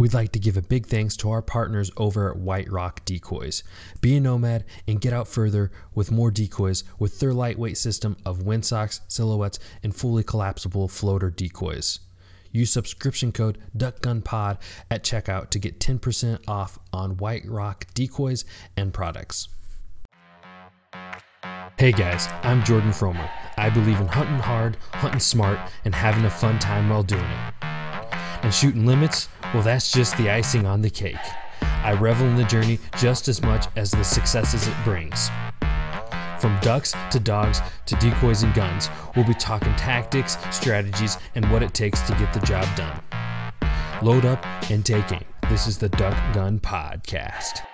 We'd like to give a big thanks to our partners over at White Rock Decoys. Be a nomad and get out further with more decoys with their lightweight system of windsocks, silhouettes, and fully collapsible floater decoys. Use subscription code DuckGunPod at checkout to get 10% off on White Rock decoys and products. Hey guys, I'm Jordan Fromer. I believe in hunting hard, hunting smart, and having a fun time while doing it. And shooting limits, well, that's just the icing on the cake. I revel in the journey just as much as the successes it brings. From ducks to dogs to decoys and guns, we'll be talking tactics, strategies, and what it takes to get the job done. Load up and take aim. This is the Duck Gun Podcast.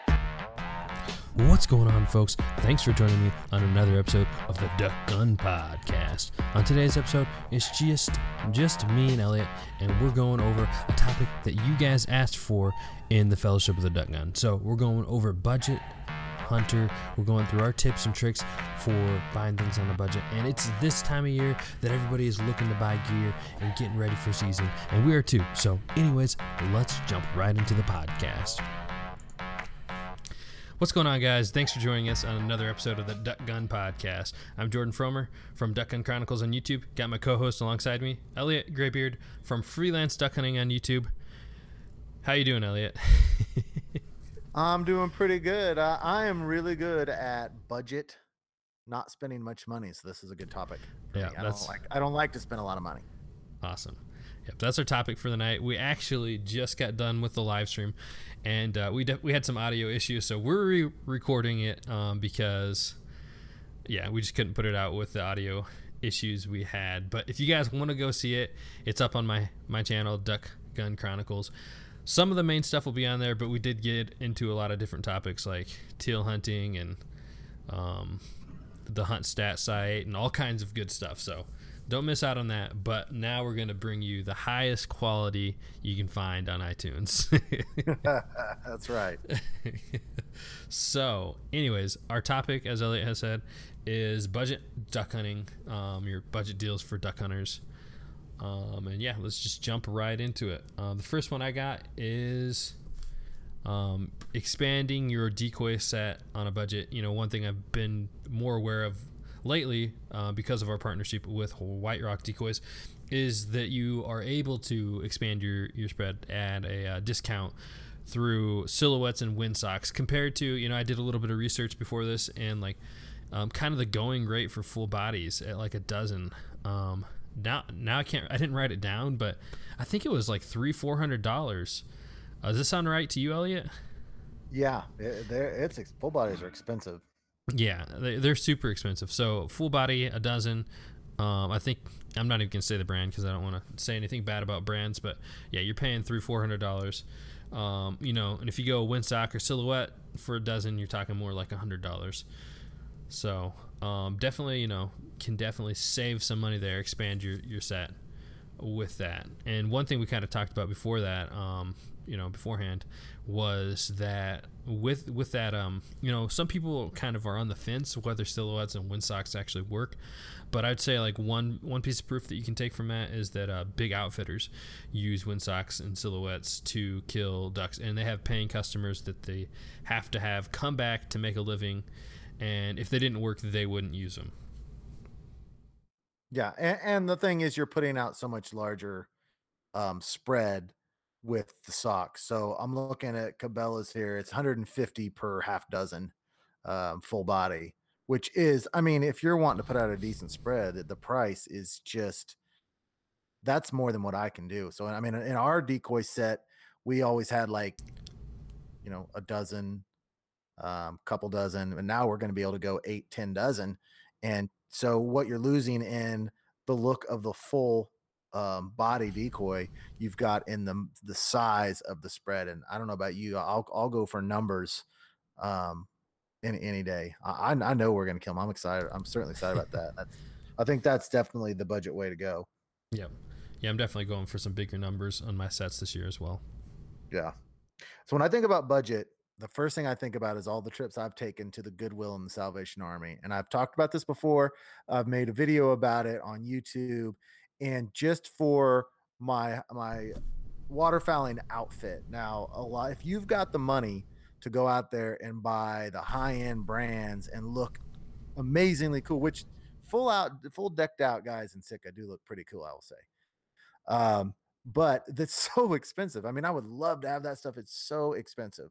What's going on, folks? Thanks for joining me on another episode of the Duck Gun Podcast. On today's episode, it's just just me and Elliot, and we're going over a topic that you guys asked for in the Fellowship of the Duck Gun. So we're going over budget hunter. We're going through our tips and tricks for buying things on a budget. And it's this time of year that everybody is looking to buy gear and getting ready for season. And we are too. So, anyways, let's jump right into the podcast. What's going on, guys? Thanks for joining us on another episode of the Duck Gun Podcast. I'm Jordan Fromer from Duck Gun Chronicles on YouTube. Got my co-host alongside me, Elliot Graybeard from Freelance Duck Hunting on YouTube. How you doing, Elliot? I'm doing pretty good. Uh, I am really good at budget, not spending much money. So this is a good topic. Yeah, I that's don't like. I don't like to spend a lot of money. Awesome. Yep, that's our topic for the night. We actually just got done with the live stream, and uh, we de- we had some audio issues, so we're re- recording it um, because, yeah, we just couldn't put it out with the audio issues we had. But if you guys want to go see it, it's up on my my channel, Duck Gun Chronicles. Some of the main stuff will be on there, but we did get into a lot of different topics like teal hunting and um, the hunt stat site and all kinds of good stuff. So don't miss out on that. But now we're going to bring you the highest quality you can find on iTunes. That's right. so, anyways, our topic, as Elliot has said, is budget duck hunting. Um, your budget deals for duck hunters. Um, and yeah, let's just jump right into it. Uh, the first one I got is um, expanding your decoy set on a budget. You know, one thing I've been more aware of lately uh, because of our partnership with White Rock Decoys is that you are able to expand your, your spread at a uh, discount through silhouettes and windsocks compared to, you know, I did a little bit of research before this and like um, kind of the going rate for full bodies at like a dozen. Um, now, now I can't, I didn't write it down, but I think it was like three, four hundred dollars. Uh, does this sound right to you, Elliot? Yeah, it, it's full bodies are expensive. Yeah, they, they're super expensive. So full body, a dozen. Um, I think I'm not even gonna say the brand because I don't want to say anything bad about brands, but yeah, you're paying three, four hundred dollars. Um, you know, and if you go windsock or silhouette for a dozen, you're talking more like a hundred dollars. So um, definitely, you know, can definitely save some money there, expand your your set with that. And one thing we kind of talked about before that, um, you know, beforehand, was that with with that, um, you know, some people kind of are on the fence whether silhouettes and windsocks actually work. But I'd say like one one piece of proof that you can take from that is that uh, big outfitters use windsocks and silhouettes to kill ducks, and they have paying customers that they have to have come back to make a living, and if they didn't work, they wouldn't use them. Yeah, and, and the thing is, you're putting out so much larger um, spread with the socks. So I'm looking at Cabela's here. It's 150 per half dozen um, full body, which is, I mean, if you're wanting to put out a decent spread, the price is just that's more than what I can do. So I mean, in our decoy set, we always had like, you know, a dozen, um, couple dozen, and now we're going to be able to go eight, ten dozen. And so what you're losing in the look of the full um, body decoy you've got in the the size of the spread. And I don't know about you, I'll I'll go for numbers um, any any day. I I know we're gonna kill them. I'm excited. I'm certainly excited about that. That's I think that's definitely the budget way to go. Yeah, yeah, I'm definitely going for some bigger numbers on my sets this year as well. Yeah. So when I think about budget, the first thing I think about is all the trips I've taken to the Goodwill and the Salvation Army. And I've talked about this before. I've made a video about it on YouTube. And just for my my waterfowling outfit. Now, a lot if you've got the money to go out there and buy the high end brands and look amazingly cool, which full out, full decked out guys in Sitka do look pretty cool, I will say. Um, but that's so expensive. I mean, I would love to have that stuff. It's so expensive.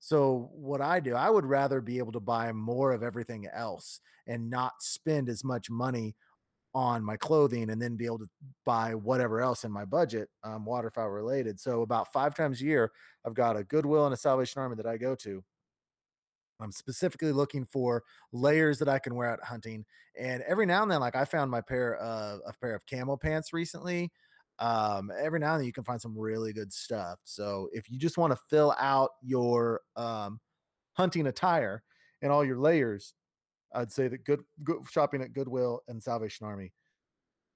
So what I do, I would rather be able to buy more of everything else and not spend as much money on my clothing and then be able to buy whatever else in my budget, um, waterfowl related. So about five times a year, I've got a Goodwill and a Salvation Army that I go to. I'm specifically looking for layers that I can wear out hunting. And every now and then, like I found my pair of a pair of camo pants recently. Um, every now and then you can find some really good stuff. So if you just want to fill out your um hunting attire and all your layers, I'd say that good, good shopping at Goodwill and Salvation Army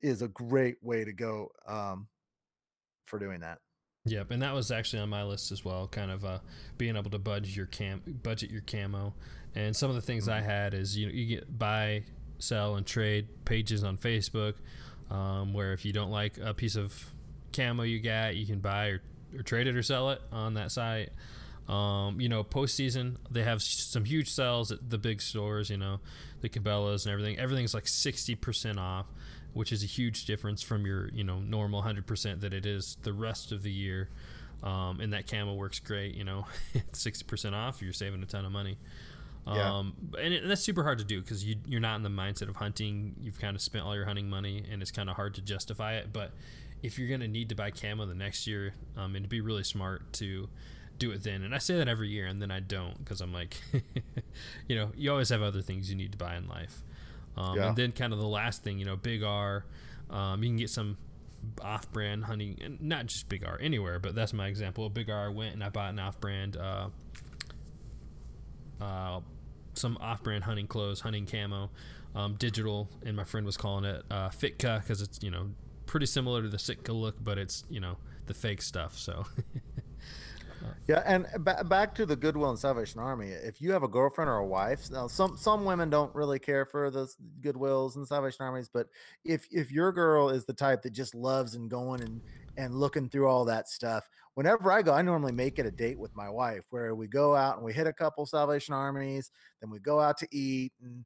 is a great way to go um, for doing that. Yep, and that was actually on my list as well. Kind of uh, being able to budget your cam, budget your camo, and some of the things I mm-hmm. had is you know you get buy, sell, and trade pages on Facebook, um, where if you don't like a piece of camo you got, you can buy or, or trade it or sell it on that site. Um, you know, postseason they have some huge sales at the big stores. You know, the Cabela's and everything. Everything's like sixty percent off, which is a huge difference from your you know normal hundred percent that it is the rest of the year. Um, and that camo works great. You know, sixty percent off, you're saving a ton of money. Yeah. Um, and, it, and, that's super hard to do because you, you're not in the mindset of hunting. You've kind of spent all your hunting money, and it's kind of hard to justify it. But if you're going to need to buy camo the next year, um, it'd be really smart to do it then. And I say that every year, and then I don't because I'm like, you know, you always have other things you need to buy in life. Um, yeah. And then kind of the last thing, you know, Big R, um, you can get some off-brand hunting, and not just Big R anywhere, but that's my example. Big R, I went and I bought an off-brand, uh, uh, some off-brand hunting clothes, hunting camo, um, digital, and my friend was calling it uh, Fitka because it's you know pretty similar to the Sitka look, but it's you know the fake stuff. So. Yeah, and b- back to the Goodwill and Salvation Army. If you have a girlfriend or a wife, now some some women don't really care for the Goodwills and Salvation Armies, but if if your girl is the type that just loves and going and and looking through all that stuff, whenever I go, I normally make it a date with my wife where we go out and we hit a couple Salvation Armies, then we go out to eat and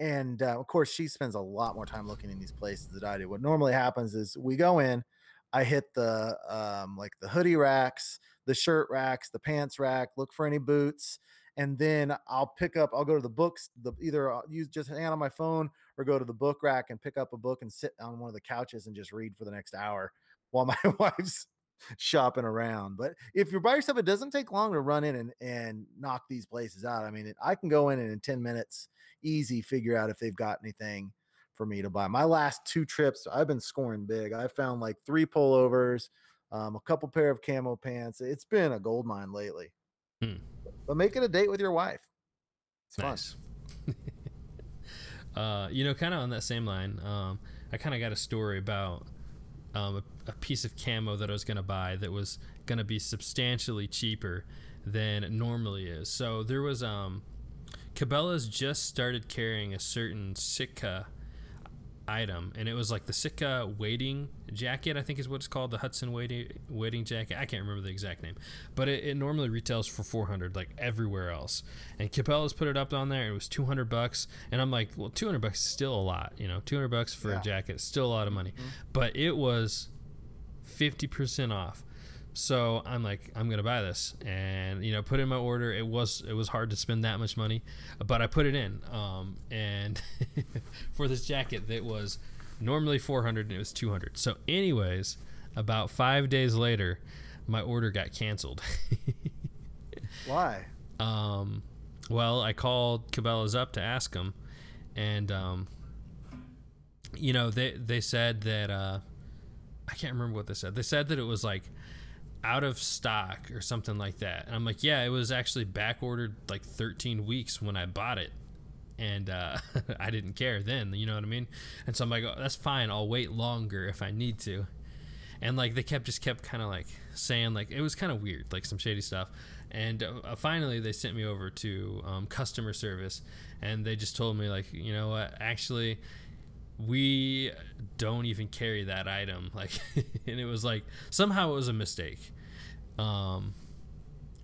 and uh, of course she spends a lot more time looking in these places than I do. What normally happens is we go in, I hit the um, like the hoodie racks the shirt racks, the pants rack, look for any boots, and then I'll pick up. I'll go to the books. The either I'll use just hand on my phone or go to the book rack and pick up a book and sit on one of the couches and just read for the next hour while my wife's shopping around. But if you're by yourself, it doesn't take long to run in and, and knock these places out. I mean, it, I can go in and in 10 minutes, easy, figure out if they've got anything for me to buy. My last two trips, I've been scoring big. I found like three pullovers, um, a couple pair of camo pants. It's been a gold mine lately. Hmm. But make it a date with your wife. It's nice. fun. uh, you know, kind of on that same line, um, I kind of got a story about um, a, a, piece of camo that I was going to buy that was going to be substantially cheaper than it normally is. So there was um, Cabela's just started carrying a certain Sitka item, and it was like the Sitka waiting jacket. I think is what it's called, the Hudson waiting wading jacket. I can't remember the exact name, but it, it normally retails for 400 like everywhere else. And Cabela's put it up on there. It was 200 bucks, and I'm like, well, 200 bucks is still a lot, you know. 200 bucks for yeah. a jacket still a lot of money, mm-hmm. but it was 50% off. So I'm like, I'm gonna buy this, and you know, put in my order. It was it was hard to spend that much money, but I put it in. Um, and for this jacket that was normally 400 and it was 200. So, anyways, about five days later, my order got canceled. Why? Um, well, I called Cabela's up to ask them, and um, you know, they they said that uh, I can't remember what they said. They said that it was like out of stock or something like that. And I'm like, yeah, it was actually back ordered like 13 weeks when I bought it. And uh, I didn't care then, you know what I mean? And so I'm like, oh, that's fine. I'll wait longer if I need to. And like they kept just kept kind of like saying like it was kind of weird, like some shady stuff. And uh, finally, they sent me over to um, customer service, and they just told me like, you know what, actually, we don't even carry that item like and it was like somehow it was a mistake. Um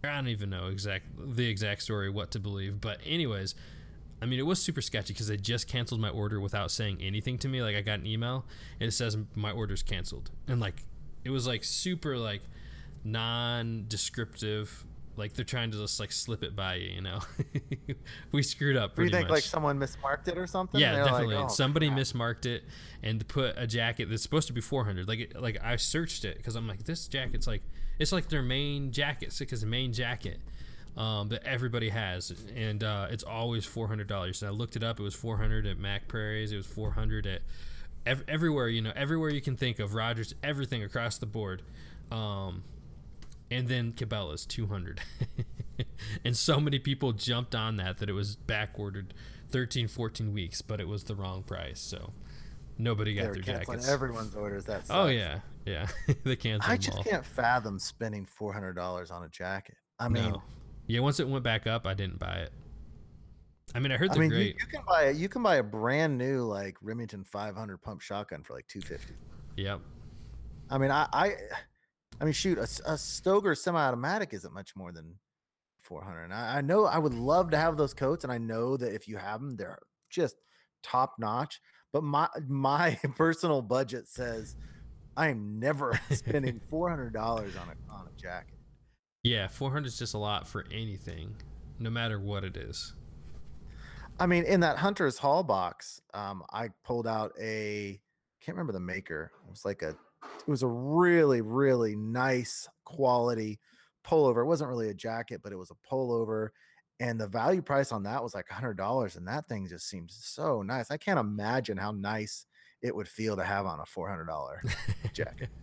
i don't even know exact the exact story what to believe but anyways i mean it was super sketchy because they just canceled my order without saying anything to me. Like i got an email and it says my order's canceled. And like it was like super like non-descriptive like they're trying to just like slip it by you, you know. we screwed up. Do you Pretty think much. like someone mismarked it or something? Yeah, They're like, definitely. "Oh, Somebody crap." mismarked it and put a jacket that's supposed to be 400. Like, it, like I searched it because I'm like, this jacket's like, it's like their main jacket, Sitka's main jacket um, that everybody has, and uh, it's always 400 dollars. And I looked it up. It was 400 at Mac Prairie's. It was 400 at ev- everywhere. You know, everywhere you can think of. Rogers, everything across the board. Um, and then Cabela's 200 and so many people jumped on that that it was back ordered 13 14 weeks but it was the wrong price so nobody got their jackets everyone's orders. That oh sucks. yeah yeah they canceled I just all. can't fathom spending four hundred dollars on a jacket. I mean, no. yeah once it went back up i didn't buy it i mean i heard I they're mean, you, great you can buy a, you can buy a brand new like Remington 500 pump shotgun for like 250. yep I mean, I I, I mean, shoot, a Stoeger semi-automatic isn't much more than 400. I, I know I would love to have those coats, and I know that if you have them, they're just top notch. But my my personal budget says I am never spending four hundred dollars on a on a jacket. yeah 400 is just a lot for anything no matter what it is I mean, in that Hunter's Hall box, um, I pulled out a can't remember the maker. It was like a it was a really, really nice quality pullover. It wasn't really a jacket, but it was a pullover. And the value price on that was like hundred dollars. And that thing just seems so nice. I can't imagine how nice it would feel to have on a four hundred dollar jacket.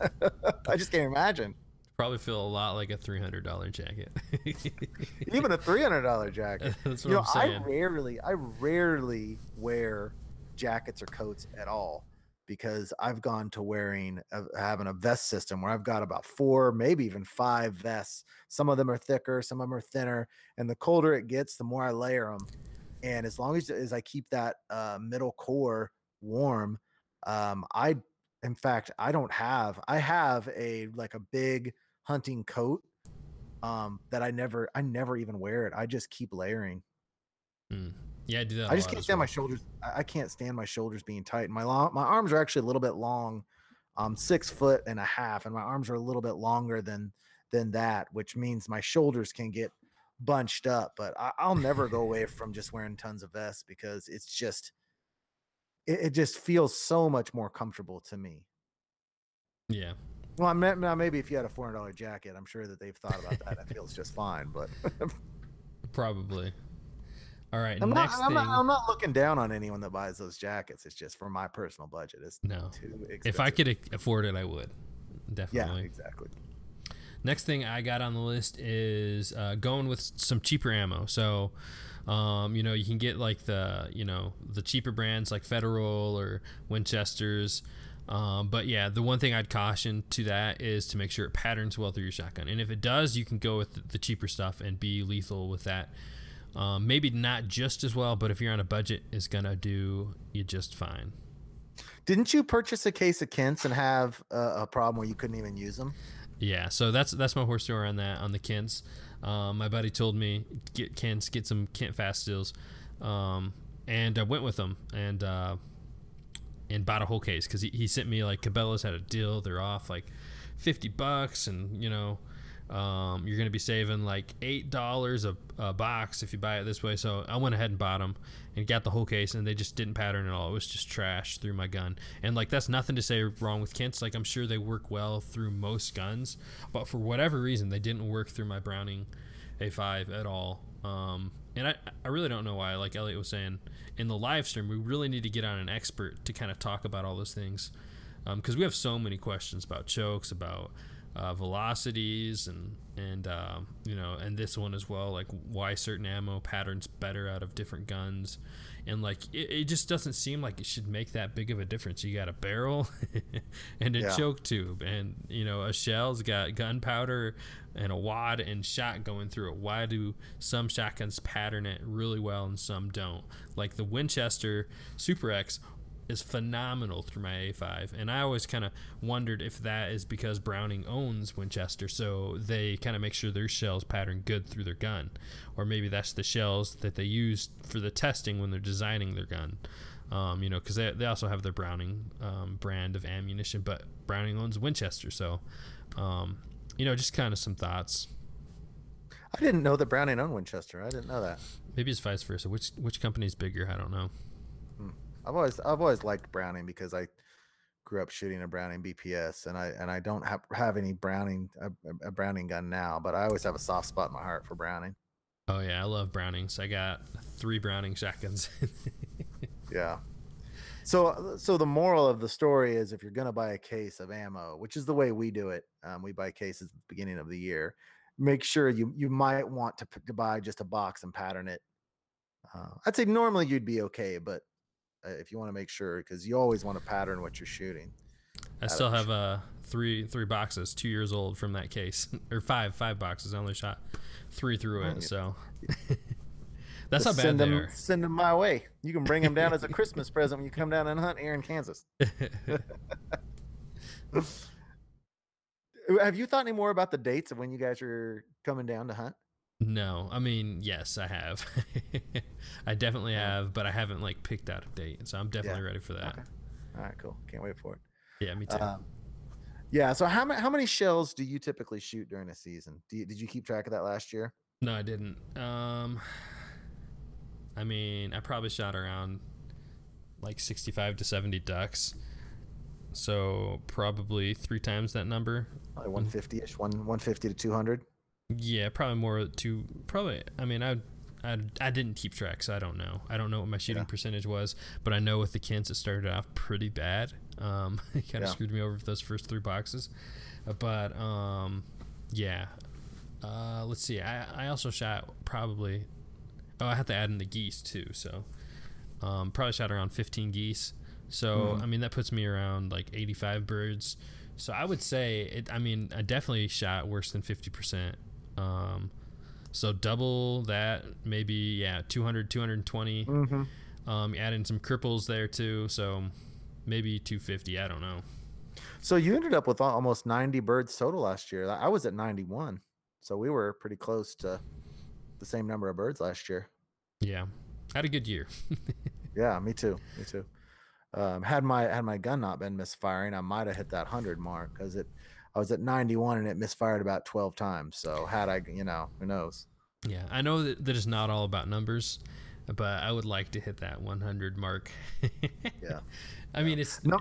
I just can't imagine. probably feel a lot like a $300 jacket Even a three hundred dollar jacket. that's what you know, i'm saying I rarely, I rarely wear jackets or coats at all because I've gone to wearing, uh, having a vest system where I've got about four, maybe even five vests. Some of them are thicker, some of them are thinner, and the colder it gets, the more I layer them. And as long as, as I keep that uh, middle core warm, um, I, in fact, I don't have, I have a like a big hunting coat um that I never I never even wear it. I just keep layering. Hmm. Yeah i do that I just can't stand my shoulders. I can't stand my shoulders being tight. And my long, my arms are actually a little bit long. Um, six foot and a half, and my arms are a little bit longer than than that, which means my shoulders can get bunched up. But I, I'll never go away from just wearing tons of vests because it's just it, it just feels so much more comfortable to me. yeah Well, I meant now maybe if you had a four hundred dollar jacket, I'm sure that they've thought about that. It feels just fine, but probably all right I'm not, next I'm, thing not, I'm not looking down on anyone that buys those jackets. It's just for my personal budget. It's no too expensive. if i could afford it i would yeah, definitely exactly. Next thing I got on the list is uh, going with some cheaper ammo. So, um, you know, you can get like the you know the cheaper brands like Federal or Winchester's. Um, but yeah, the one thing I'd caution to that is to make sure it patterns well through your shotgun. And if it does, you can go with the cheaper stuff and be lethal with that. Um, maybe not just as well, but if you're on a budget, it's gonna do you just fine. Didn't you purchase a case of Kents and have a, a problem where you couldn't even use them? Yeah, so that's that's my horse story on that on the Kents. Um, my buddy told me get Kents, get some Kent Fasteels, um, and I went with them and uh, and bought a whole case because he, he sent me like Cabela's had a deal. They're off like fifty bucks, and you know um, you're gonna be saving like eight dollars a, a box if you buy it this way. So I went ahead and bought them and got the whole case, and they just didn't pattern at all. It was just trash through my gun. And like that's nothing to say wrong with Kents. Like I'm sure they work well through most guns, but for whatever reason they didn't work through my Browning A5 at all. Um, and I, I really don't know why. Like Elliot was saying in the live stream, we really need to get on an expert to kind of talk about all those things because we have so many questions about chokes, about uh, velocities, and and um, you know, and this one as well, like why certain ammo patterns better out of different guns, and like it, it just doesn't seem like it should make that big of a difference. You got a barrel and a Yeah. choke tube, and you know, a shell's got gunpowder and a wad and shot going through it. Why do some shotguns pattern it really well and some don't? Like the Winchester Super X is phenomenal through my A5, and I always kind of wondered if that is because Browning owns Winchester, so they kind of make sure their shells pattern good through their gun, or maybe that's the shells that they use for the testing when they're designing their gun. Um, you know, because they, they also have their Browning um, brand of ammunition, but Browning owns Winchester, so um, you know, just kind of some thoughts. I didn't know that Browning owned Winchester. I didn't know that. Maybe it's vice versa. Which which company's bigger? I don't know. I've always I've always liked Browning because I grew up shooting a Browning BPS, and I and I don't have have any Browning a, a Browning gun now, but I always have a soft spot in my heart for Browning. Oh yeah, I love Brownings. I got three Browning shotguns. yeah. So so the moral of the story is if you're gonna buy a case of ammo, which is the way we do it, um, we buy cases at the beginning of the year. Make sure you you might want to, to buy just a box and pattern it. Uh, I'd say normally you'd be okay, but uh, if you want to make sure because you always want to pattern what you're shooting. I still have uh three three boxes, two years old from that case, or five five boxes. I only shot three through it, so that's Just how bad send they them, are. Send them my way. You can bring them down as a Christmas present when you come down and hunt here in Kansas. have you thought any more about the dates of when you guys are coming down to hunt? No, I mean, yes, I have. I definitely have, but I haven't like picked out a date, so I'm definitely yeah. ready for that. Okay. All right, cool. Can't wait for it. Yeah, me too. Um, yeah. So how many how many shells do you typically shoot during a season? You, did you keep track of that last year? No, I didn't. Um, I mean, I probably shot around like 65 to 70 ducks. So probably three times that number. Like 150 ish, one 150 to 200. Yeah, probably more to probably. I mean, I, I, I didn't keep track, so I don't know. I don't know what my shooting yeah. percentage was, but I know with the Kents it started off pretty bad. Um, it kind of yeah. screwed me over with those first three boxes, but um, yeah. Uh, let's see. I I also shot probably. Oh, I have to add in the geese too. So, um, probably shot around 15 geese. So mm-hmm. I mean that puts me around like 85 birds. So I would say it. I mean I definitely shot worse than 50 percent um, so double that, maybe yeah, 200, 220. Mm-hmm. Um, add in some cripples there too, so maybe 250. I don't know. So you ended up with almost 90 birds total last year. I was at 91, so we were pretty close to the same number of birds last year. Yeah, had a good year. yeah, me too. Me too. Um, had my had my gun not been misfiring, I might have hit that hundred mark because it I was at 91 and it misfired about 12 times. So had I, you know, who knows? Yeah, I know that, that it's not all about numbers, but I would like to hit that 100 mark. yeah. I yeah. mean, it's no,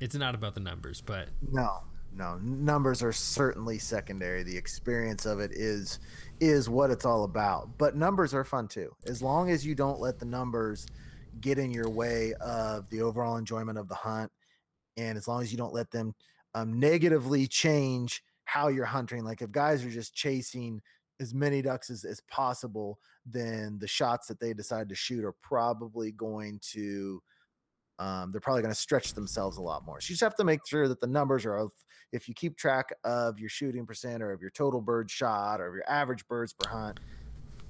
it's not about the numbers, but no, no, numbers are certainly secondary. The experience of it is is what it's all about. But numbers are fun too, as long as you don't let the numbers get in your way of the overall enjoyment of the hunt, and as long as you don't let them um, negatively change how you're hunting. Like if guys are just chasing as many ducks as, as possible, then the shots that they decide to shoot are probably going to um, they're probably going to stretch themselves a lot more. So you just have to make sure that the numbers are, if you keep track of your shooting percent or of your total bird shot or of your average birds per hunt,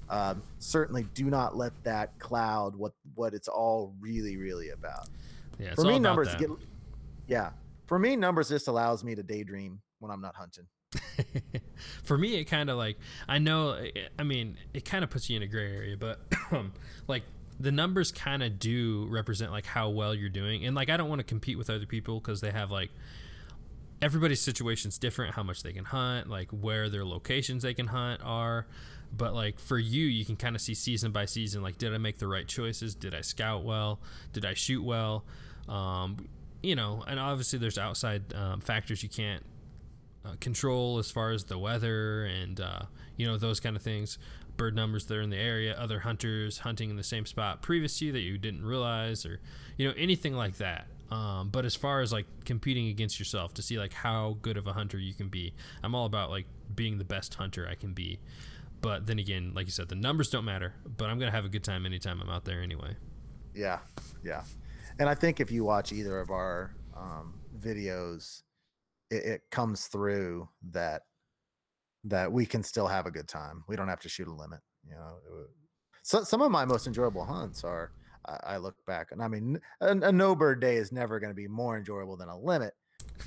um, certainly do not let that cloud what what it's all really really about. Yeah, for me, numbers that. get yeah for me, numbers just allows me to daydream when I'm not hunting. for me, it kind of like I know. Eh, eh, I mean, it kind of puts you in a gray area, but um, like the numbers kind of do represent like how well you're doing, and like I don't want to compete with other people because they have like everybody's situation's different how much they can hunt like where their locations they can hunt are but like for you you can kind of see season by season like did i make the right choices did i scout well did i shoot well um, you know, and obviously there's outside um, factors you can't uh, control as far as the weather and uh, you know those kind of things. Bird numbers that are in the area, other hunters hunting in the same spot previous to you that you didn't realize, or you know anything like that. Um, but as far as like competing against yourself to see like how good of a hunter you can be, I'm all about like being the best hunter I can be. But then again, like you said, the numbers don't matter. But I'm gonna have a good time anytime I'm out there anyway. Yeah, yeah and I think if you watch either of our um, videos, it, it, comes through that that we can still have a good time. We don't have to shoot a limit. You know, so some of my most enjoyable hunts are I, I look back and I mean, a, a no bird day is never going to be more enjoyable than a limit.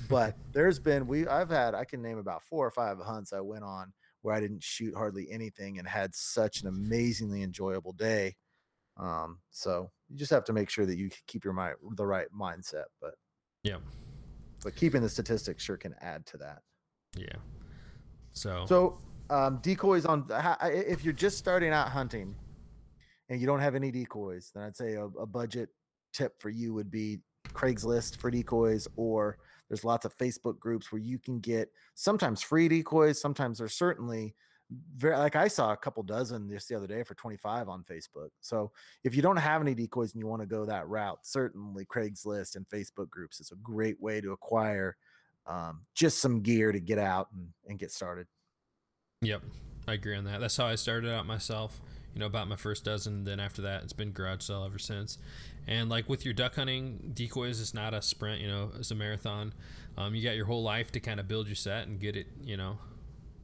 But there's been we I've had I can name about four or five hunts I went on where I didn't shoot hardly anything and had such an amazingly enjoyable day. Um, so you just have to make sure that you keep your mind the right mindset. But yeah, but keeping the statistics sure can add to that. Yeah. So so um, decoys on if you're just starting out hunting and you don't have any decoys, then I'd say a, a budget tip for you would be Craigslist for decoys, or there's lots of Facebook groups where you can get sometimes free decoys. Sometimes there's certainly very like I saw a couple dozen just the other day for 25 on Facebook. So if you don't have any decoys and you want to go that route, certainly Craigslist and Facebook groups is a great way to acquire um, just some gear to get out and, and get started. Yep, I agree on that. That's how I started out myself. You know, about my first dozen. Then after that, it's been garage sale ever since. And like with your duck hunting decoys, it's not a sprint. You know, it's a marathon. Um, you got your whole life to kind of build your set and get it. You know,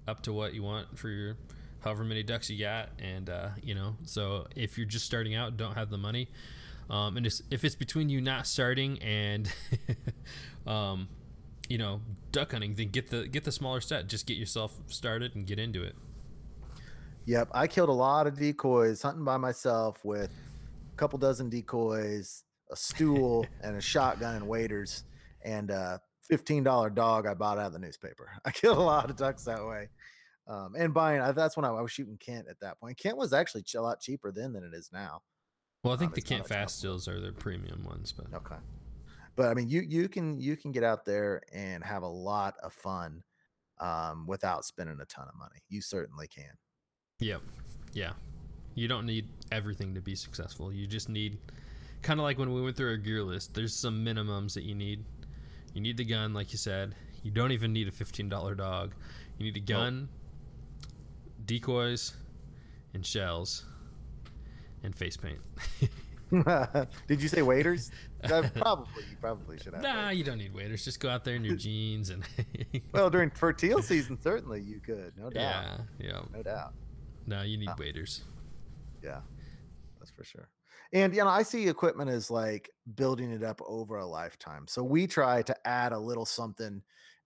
up to what you want for your however many ducks you got. And uh, you know so if you're just starting out don't have the money. Um, and if it's between you not starting and um, you know duck hunting then get the get the smaller set. Just get yourself started and get into it. Yep. I killed a lot of decoys hunting by myself with a couple dozen decoys a stool and a shotgun and waders. And uh, $15 dog I bought out of the newspaper. I killed a lot of ducks that way. Um, and buying, I, that's when I, I, was shooting Kent at that point. Kent was actually a lot cheaper then than it is now. Well, I um, think um, the Kent Fasteels are the premium ones, but okay. But I mean, you, you can, you can get out there and have a lot of fun, um, without spending a ton of money. You certainly can. Yep. Yeah. You don't need everything to be successful. You just need kind of like when we went through our gear list, there's some minimums that you need you need the gun, like you said. You don't even need a fifteen dollar dog. You need a gun, nope. decoys, and shells, and face paint. Did you say waders? probably you probably should have. Nah, waders. you don't need waiters. Just go out there in your jeans and. well, during fertile season, certainly you could, no doubt. Yeah, yeah, no doubt. No, you need uh, waders. Yeah, that's for sure. And you know, I see equipment as like building it up over a lifetime. So we try to add a little something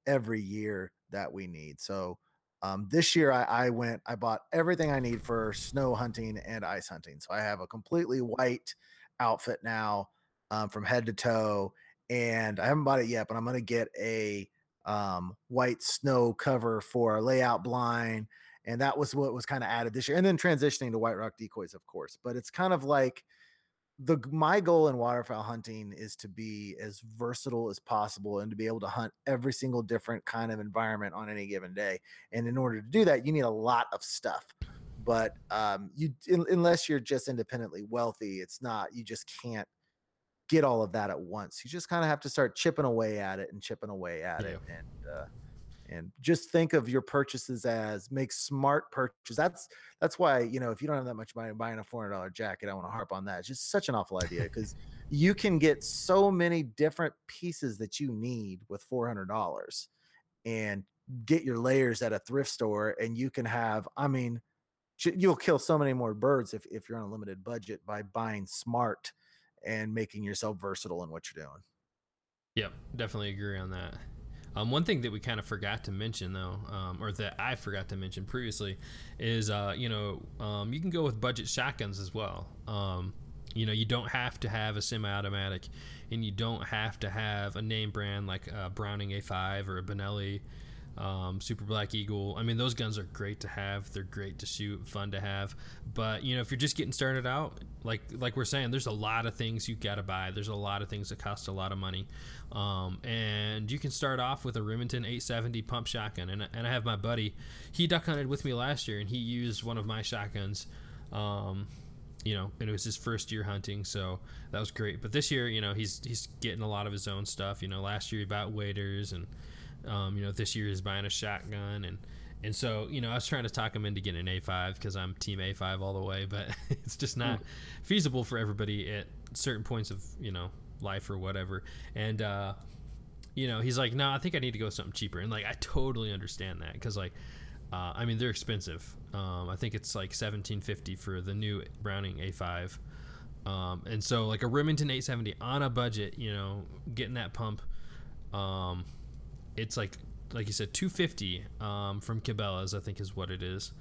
every year that we need. So um, this year I, I, went, I bought everything I need for snow hunting and ice hunting. So I have a completely white outfit now um, from head to toe, and I haven't bought it yet, but I'm gonna get a um, white snow cover for a layout blind, and that was what was kind of added this year. And then transitioning to white rock decoys, of course. But it's kind of like the my goal in waterfowl hunting is to be as versatile as possible and to be able to hunt every single different kind of environment on any given day. And in order to do that, you need a lot of stuff. But um, you in, unless you're just independently wealthy, it's not. You just can't get all of that at once. You just kind of have to start chipping away at it and chipping away at yeah. it, and uh, and just think of your purchases as make smart purchases. That's that's why you know if you don't have that much money buying a four hundred dollar jacket, I want to harp on that. It's just such an awful idea because you can get so many different pieces that you need with four hundred dollars, and get your layers at a thrift store, and you can have. I mean, you'll kill so many more birds if if you're on a limited budget by buying smart and making yourself versatile in what you're doing. Yep, definitely agree on that. Um, one thing that we kind of forgot to mention, though, um, or that I forgot to mention previously, is uh, you know um, you can go with budget shotguns as well. Um, you know you don't have to have a semi-automatic, and you don't have to have a name brand like a Browning A5 or a Benelli um, Super Black Eagle. I mean, those guns are great to have. They're great to shoot, fun to have. But you know, if you're just getting started out, like like we're saying, there's a lot of things you got to buy. There's a lot of things that cost a lot of money, um, and you can start off with a Remington 870 pump shotgun. And and I have my buddy, he duck hunted with me last year, and he used one of my shotguns. Um, you know, and it was his first year hunting, so that was great. But this year, you know, he's he's getting a lot of his own stuff. You know, last year he bought waders and um, you know, this year he's buying a shotgun and and so, you know, I was trying to talk him into getting an A5 because I'm team A5 all the way, but it's just not mm. feasible for everybody at certain points of, you know, life or whatever. And, uh, you know, he's like, no, I think I need to go with something cheaper. And like, I totally understand that because, like, uh, I mean, they're expensive. Um, I think it's like 1750 for the new Browning A5. Um, and so like a Remington 870 on a budget, you know, getting that pump, um, it's like like you said, 250 um, from Cabela's, I think is what it is.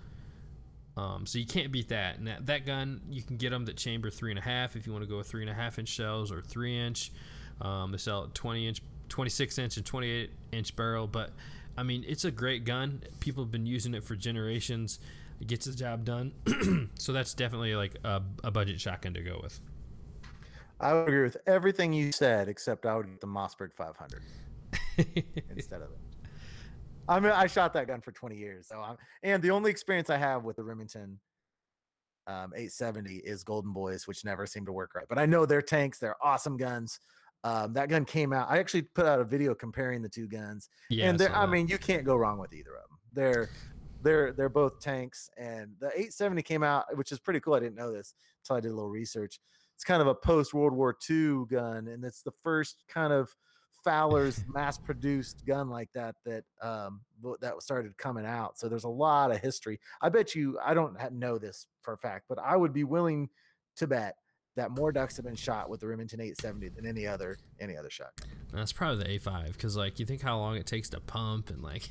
Um, so you can't beat that. And that, that gun, you can get them that chamber three and a half if you want to go with three and a half inch shells or three inch. Um, they sell 20 inch, 26 inch, and 28 inch barrel. But I mean, it's a great gun. People have been using it for generations. It gets the job done. so that's definitely like a, a budget shotgun to go with. I would agree with everything you said, except I would get the Mossberg 500 instead of it. I mean, I shot that gun for 20 years, so I'm, and the only experience I have with the Remington um, 870 is Golden Boys, which never seemed to work right. But I know they're tanks; they're awesome guns. Um, that gun came out. I actually put out a video comparing the two guns, Yeah, and they're, saw I mean, you can't go wrong with either of them. They're they're they're both tanks, and the 870 came out, which is pretty cool. I didn't know this until I did a little research. It's kind of a post World War II gun, and it's the first kind of Fowler's mass-produced gun like that that um that started coming out. So there's a lot of history. I bet you I don't know this for a fact, but I would be willing to bet that more ducks have been shot with the Remington 870 than any other any other shotgun. That's probably the A5 because like you think how long it takes to pump and like.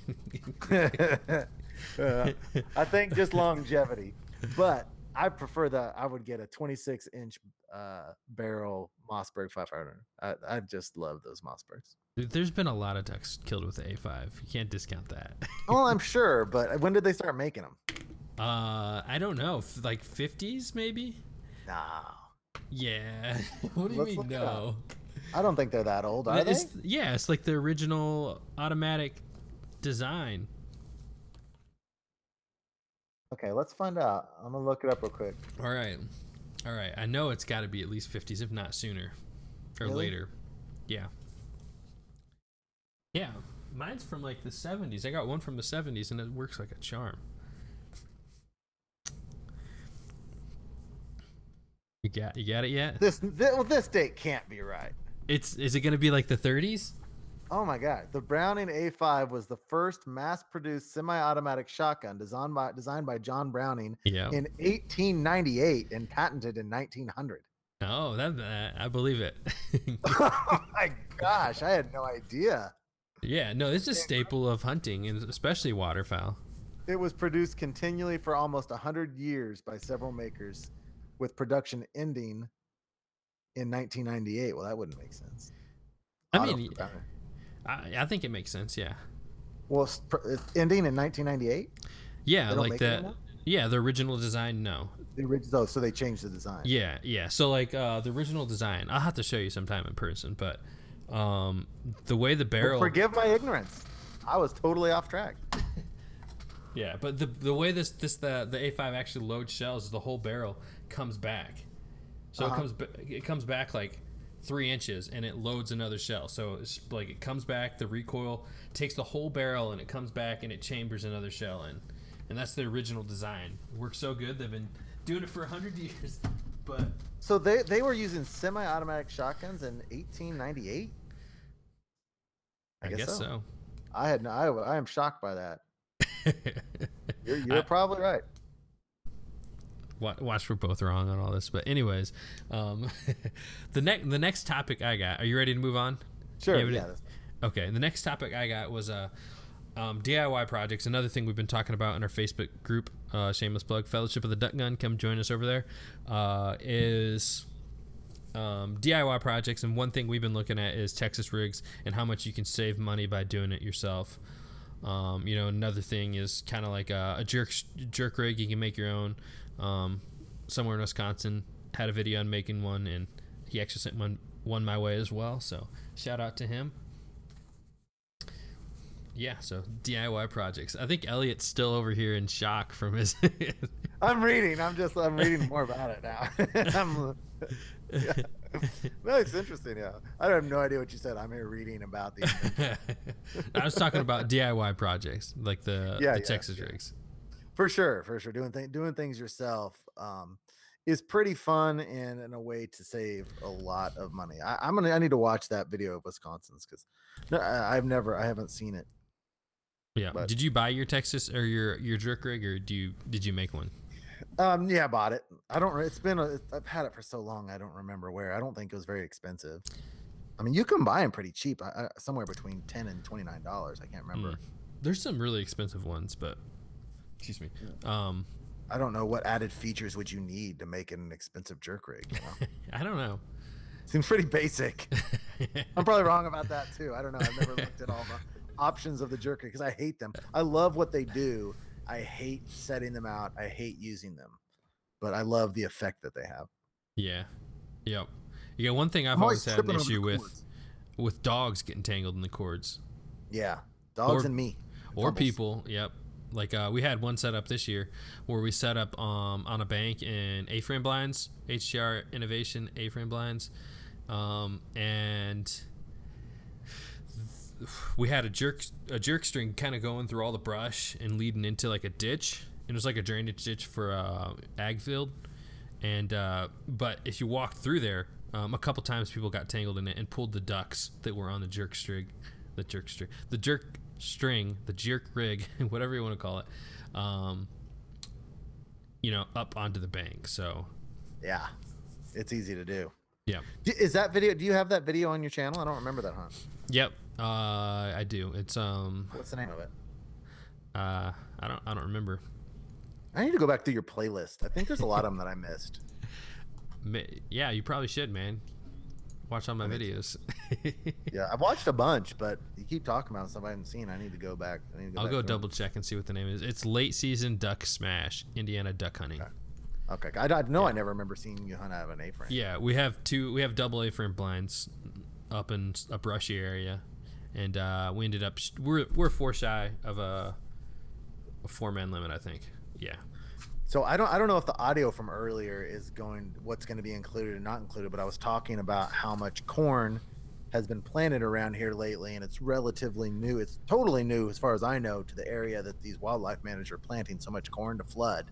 Uh, I think just longevity, but I prefer that. I would get a 26 inch uh, barrel Mossberg 500. I, I just love those Mossbergs. Dude, There's been a lot of ducks killed with the A5. You can't discount that. Oh, I'm sure, but when did they start making them? uh, I don't know, like 50s maybe. No, Yeah. what do you Let's mean look it up. no? I don't think they're that old, are they? Yeah, it's like the original automatic design. Okay, let's find out. I'm gonna look it up real quick. All right. All right. I know it's got to be at least 50s, if not sooner or Really? later. Yeah. Yeah. Mine's from like the 70s. I got one from the 70s and it works like a charm. You got you got it yet? This thi- well, this date can't be right. It's is it to be like the 30s? Oh my god. The Browning A5 was the first mass-produced semi-automatic shotgun designed by designed by John Browning Yeah. in 1898 and patented in 1900. oh, that, that I believe it. oh my gosh, I had no idea. yeah, no, it's a staple of hunting and especially waterfowl. It was produced continually for almost 100 years by several makers, with production ending in 1998. Well, that wouldn't make sense. I Auto mean. I, I think it makes sense, yeah. well, it's ending in 1998. Yeah, like the yeah, the original design no. The original, oh, so they changed the design. Yeah, yeah. So like uh the original design, I'll have to show you sometime in person, but um the way the barrel forgive my ignorance. I was totally off track. Yeah, but the the way this this the the A5 actually loads shells is the whole barrel comes back. So Uh-huh. it comes it comes back like 3 inches and it loads another shell. So it's like it comes back, the recoil takes the whole barrel and it comes back and it chambers another shell in. And that's the original design. It works so good. They've been doing it for 100 years. But So they they were using semi-automatic shotguns in 1898. I, guess, so. I had no. I, I am shocked by that. You're, you're probably right. Wa- watch we're both wrong on all this but anyways um the next the next topic i got are you ready to move on Sure. Yeah, Yeah. okay the next topic i got was uh um, DIY projects, another thing we've been talking about in our Facebook group, uh, shameless plug, Fellowship of the Duck Gun, come join us over there. Uh, is um, DIY projects, and one thing we've been looking at is Texas rigs and how much you can save money by doing it yourself. Um, you know, another thing is kind of like a, a jerk jerk rig. You can make your own. Um, somewhere in Wisconsin had a video on making one, and he actually sent one one my way as well. So shout out to him. Yeah, so DIY projects. I think Elliot's still over here in shock from his. I'm reading. I'm just. I'm reading more about it now. I'm, yeah. No, it's interesting. Yeah. I don't have no idea what you said. I'm here reading about these. I was talking about DIY projects, like the, Yeah, the yeah, Texas rigs. For sure for sure doing th- doing things yourself um is pretty fun and in a way to save a lot of money I, i'm gonna i need to watch that video of wisconsin's because no, I, i've never i haven't seen it Yeah. But- did you buy your Texas or your your jerk rig, or do you did you make one? Um, yeah, I bought it. I don't. It's been. A, I've had it for so long. I don't remember where. I don't think it was very expensive. I mean, you can buy them pretty cheap. I, I, somewhere between ten and twenty nine dollars. I can't remember. Mm. There's some really expensive ones, but excuse me. Um, I don't know what added features would you need to make it an expensive jerk rig. You know? I don't know. Seems pretty basic. I'm probably wrong about that too. I don't know. I've never looked at all the options of the jerk rig because I hate them. I love what they do. I hate setting them out. I hate using them, but I love the effect that they have. yeah. Yep. Yeah. One thing I've I'm always had an tripping over the issue with with dogs getting tangled in the cords. Yeah, dogs Or- and me. or Fumbles. people yep like uh, we had one set up this year where we set up um, on a bank in a-frame blinds htr innovation a-frame blinds. Um, and we had a jerk a jerk string kind of going through all the brush and leading into like a ditch. And it was like a drainage ditch for uh, ag field. And uh, but if you walked through there um, a couple times people got tangled in it and pulled the ducks that were on the jerk string the jerk string the jerk string the jerk rig whatever you want to call it um, you know up onto the bank so Yeah, it's easy to do. yeah Is that video? Do you have that video on your channel? I don't remember that, huh? yep uh, i do it's um What's the name of it? uh, i don't i don't remember I need to go back through your playlist. I think there's a lot of them that I missed. Yeah you probably should man watch all my videos Yeah, I've watched a bunch, but you keep talking about stuff I haven't seen. I need to go back. I need to go i'll go double check and see what the name is it's late season duck smash indiana duck hunting Okay, I, I know I never remember seeing you hunt out of an A-frame. Yeah, we have two. We have double A frame blinds up in a brushy area, and uh, we ended up we're we're four shy of a, a four man limit. I think. Yeah. So I don't I don't know if the audio from earlier is going what's going to be included and not included, but I was talking about how much corn has been planted around here lately, and it's relatively new. It's totally new as far as I know to the area that these wildlife managers are planting so much corn to flood.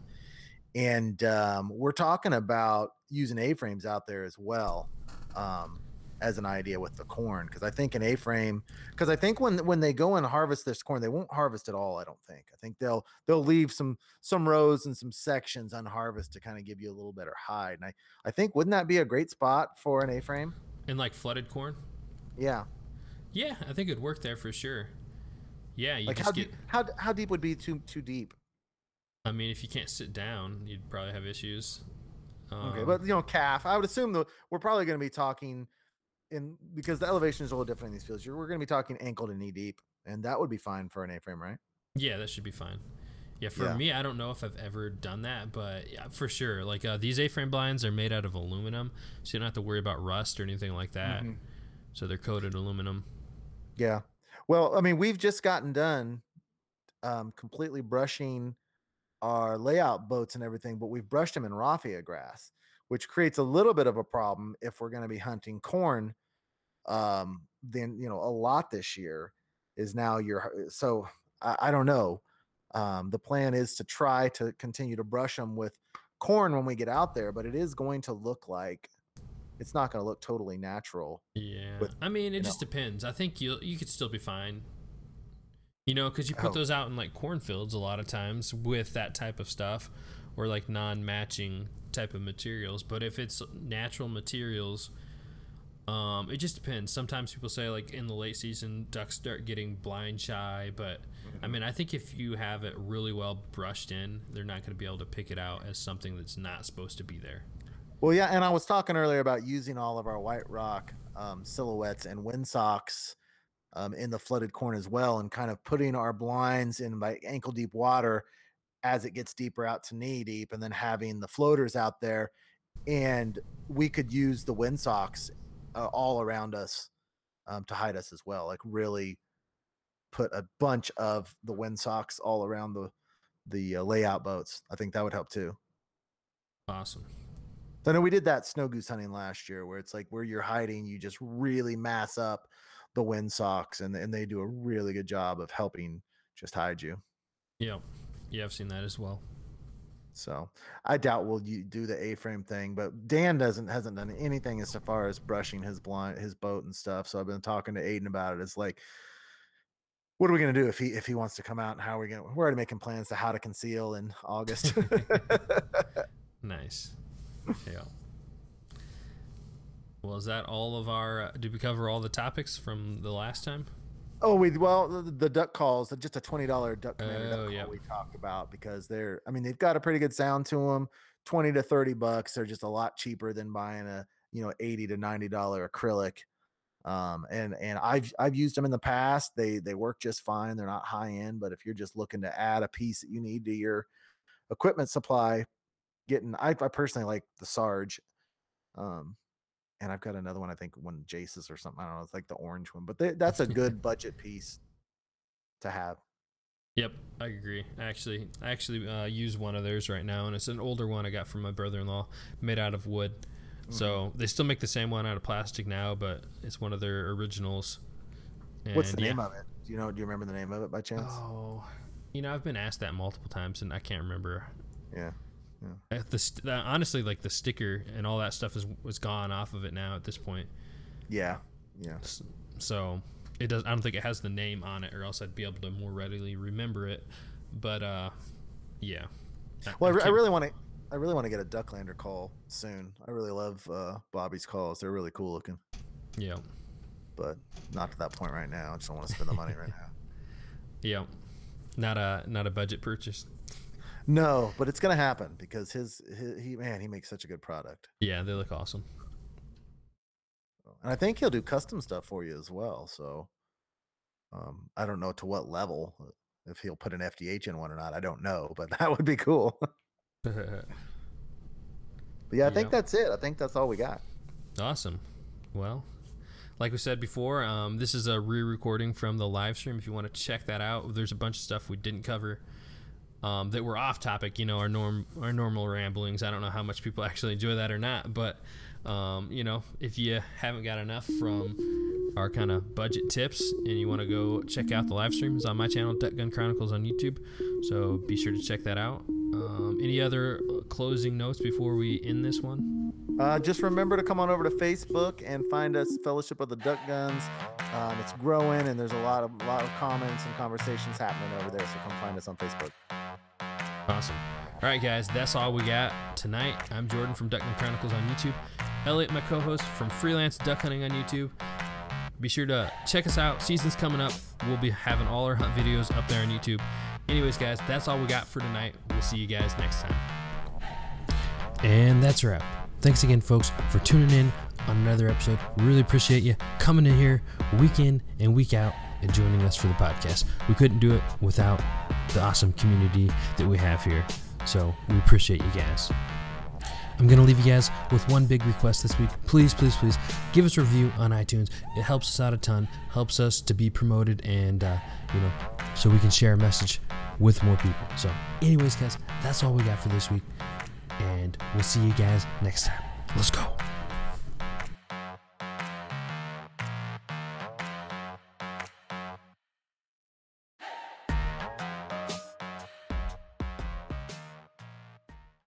And um, we're talking about using A-frames out there as well um, as an idea with the corn, because I think an A-frame, because I think when when they go and harvest this corn, they won't harvest it all. I don't think. I think they'll they'll leave some some rows and some sections unharvested to kind of give you a little better hide. And I I think wouldn't that be a great spot for an A-frame? And like flooded corn. Yeah. Yeah, I think it'd work there for sure. Yeah, you Like just how get. deep, how how deep would be too too deep? I mean, if you can't sit down, you'd probably have issues. Okay, Um, but you know, calf. I would assume that we're probably going to be talking in because the elevation is a little different in these fields. You're, we're going to be talking ankle to knee deep, and that would be fine for an A-frame, right? Yeah, that should be fine. Yeah, for Yeah. me, I don't know if I've ever done that, but yeah, for sure. Like uh, these A-frame blinds are made out of aluminum, so you don't have to worry about rust or anything like that. Mhm. So they're coated aluminum. Yeah. Well, I mean, we've just gotten done um, completely brushing our layout boats and everything, but we've brushed them in raffia grass, which creates a little bit of a problem if we're going to be hunting corn. Um, then you know, a lot this year is now your. So I, I don't know. Um, the plan is to try to continue to brush them with corn when we get out there, but it is going to look like it's not going to look totally natural. Yeah, With- I mean, it just know. depends. I think you you could still be fine. You know, because you put Oh. those out in like cornfields a lot of times with that type of stuff, or like non-matching type of materials. But if it's natural materials, um, it just depends. Sometimes people say like in the late season, ducks start getting blind shy. But I mean, I think if you have it really well brushed in, they're not going to be able to pick it out as something that's not supposed to be there. Well, yeah, and I was talking earlier about using all of our white rock um, silhouettes and windsocks um, in the flooded corn as well, and kind of putting our blinds in by ankle deep water as it gets deeper out to knee deep, and then having the floaters out there, and we could use the windsocks uh, all around us um, to hide us as well. Like really put a bunch of the windsocks all around the the uh, layout boats. I think that would help too. Awesome. So I know we did that snow goose hunting last year where it's like where you're hiding, you just really mass up the wind socks and, and they do a really good job of helping just hide you. Yeah, yeah, I've seen that as well. So I doubt we'll do the A-frame thing, but Dan doesn't hasn't done anything as far as brushing his blind his boat and stuff. So I've been talking to Aiden about it. It's like what are we gonna do if he if he wants to come out? And how are we gonna? We're already making plans to how to conceal in August. Nice. Yeah. Well, is that all of our? Uh, did we cover all the topics from the last time? Oh, we well the, the duck calls, just a twenty dollar duck commander duck Oh, call yep. we talked about because they're. I mean, they've got a pretty good sound to them. Twenty to thirty bucks. They're just a lot cheaper than buying a you know eighty to ninety dollar acrylic. Um, and and I've I've used them in the past. They they work just fine. They're not high end, but if you're just looking to add a piece that you need to your equipment supply, getting I, I personally like the Sarge. Um, and I've got another one. I think one Jase's or something. I don't know. It's like the orange one, but they, that's a good budget piece to have. Yep, I agree. Actually, I actually uh, use one of theirs right now, and it's an older one I got from my brother-in-law, made out of wood. So they still make the same one out of plastic now, but it's one of their originals. What's the yeah. name of it? Do you know? Do you remember the name of it by chance? Oh, you know, I've been asked that multiple times, and I can't remember. Yeah. Uh, The st- uh, honestly, like the sticker and all that stuff is was gone off of it now at this point. Yeah. Yeah. So it does. I don't think it has the name on it, or else I'd be able to more readily remember it. But uh, yeah. Well, I, re- I really want to. I really want to get a Ducklander call soon. I really love uh, Bobby's calls. They're really cool looking, Yeah. but not to that point right now. I just don't want to spend the money right now. Yeah. Not a not a budget purchase. No, but it's gonna happen because his, his he man he makes such a good product, Yeah, they look awesome. and I think he'll do custom stuff for you as well. So, um, I don't know to what level uh, if he'll put an FDH in one or not. I don't know, but that would be cool. but yeah, I think that's it. I think that's all we got. awesome. Well, like we said before, um, this is a re-recording from the live stream. If you want to check that out, there's a bunch of stuff we didn't cover um, that were off topic. You know, our norm our normal ramblings. I don't know how much people actually enjoy that or not, but um, you know, if you haven't got enough from our kind of budget tips and you want to go check out the live streams on my channel, Duck Gun Chronicles on YouTube. So be sure to check that out. Um, any other closing notes before we end this one? Uh, just remember to come on over to Facebook and find us Fellowship of the Duck Guns. Um, it's growing, and there's a lot of lot of comments and conversations happening over there. So come find us on Facebook. Awesome. All right, guys, that's all we got tonight. I'm Jordan from Duckman Chronicles on YouTube. Elliot, my co-host from Freelance Duck Hunting on YouTube. Be sure to check us out. Season's coming up. We'll be having all our hunt videos up there on YouTube. Anyways, guys, that's all we got for tonight. We'll see you guys next time. And that's a wrap. Thanks again, folks, for tuning in on another episode. Really appreciate you coming in here week in and week out and joining us for the podcast. We couldn't do it without the awesome community that we have here. So we appreciate you guys. I'm going to leave you guys with one big request this week. Please, please, please give us a review on iTunes. It helps us out a ton, helps us to be promoted, and, uh, you know, so we can share a message with more people. So, anyways, guys, that's all we got for this week. And we'll see you guys next time. Let's go.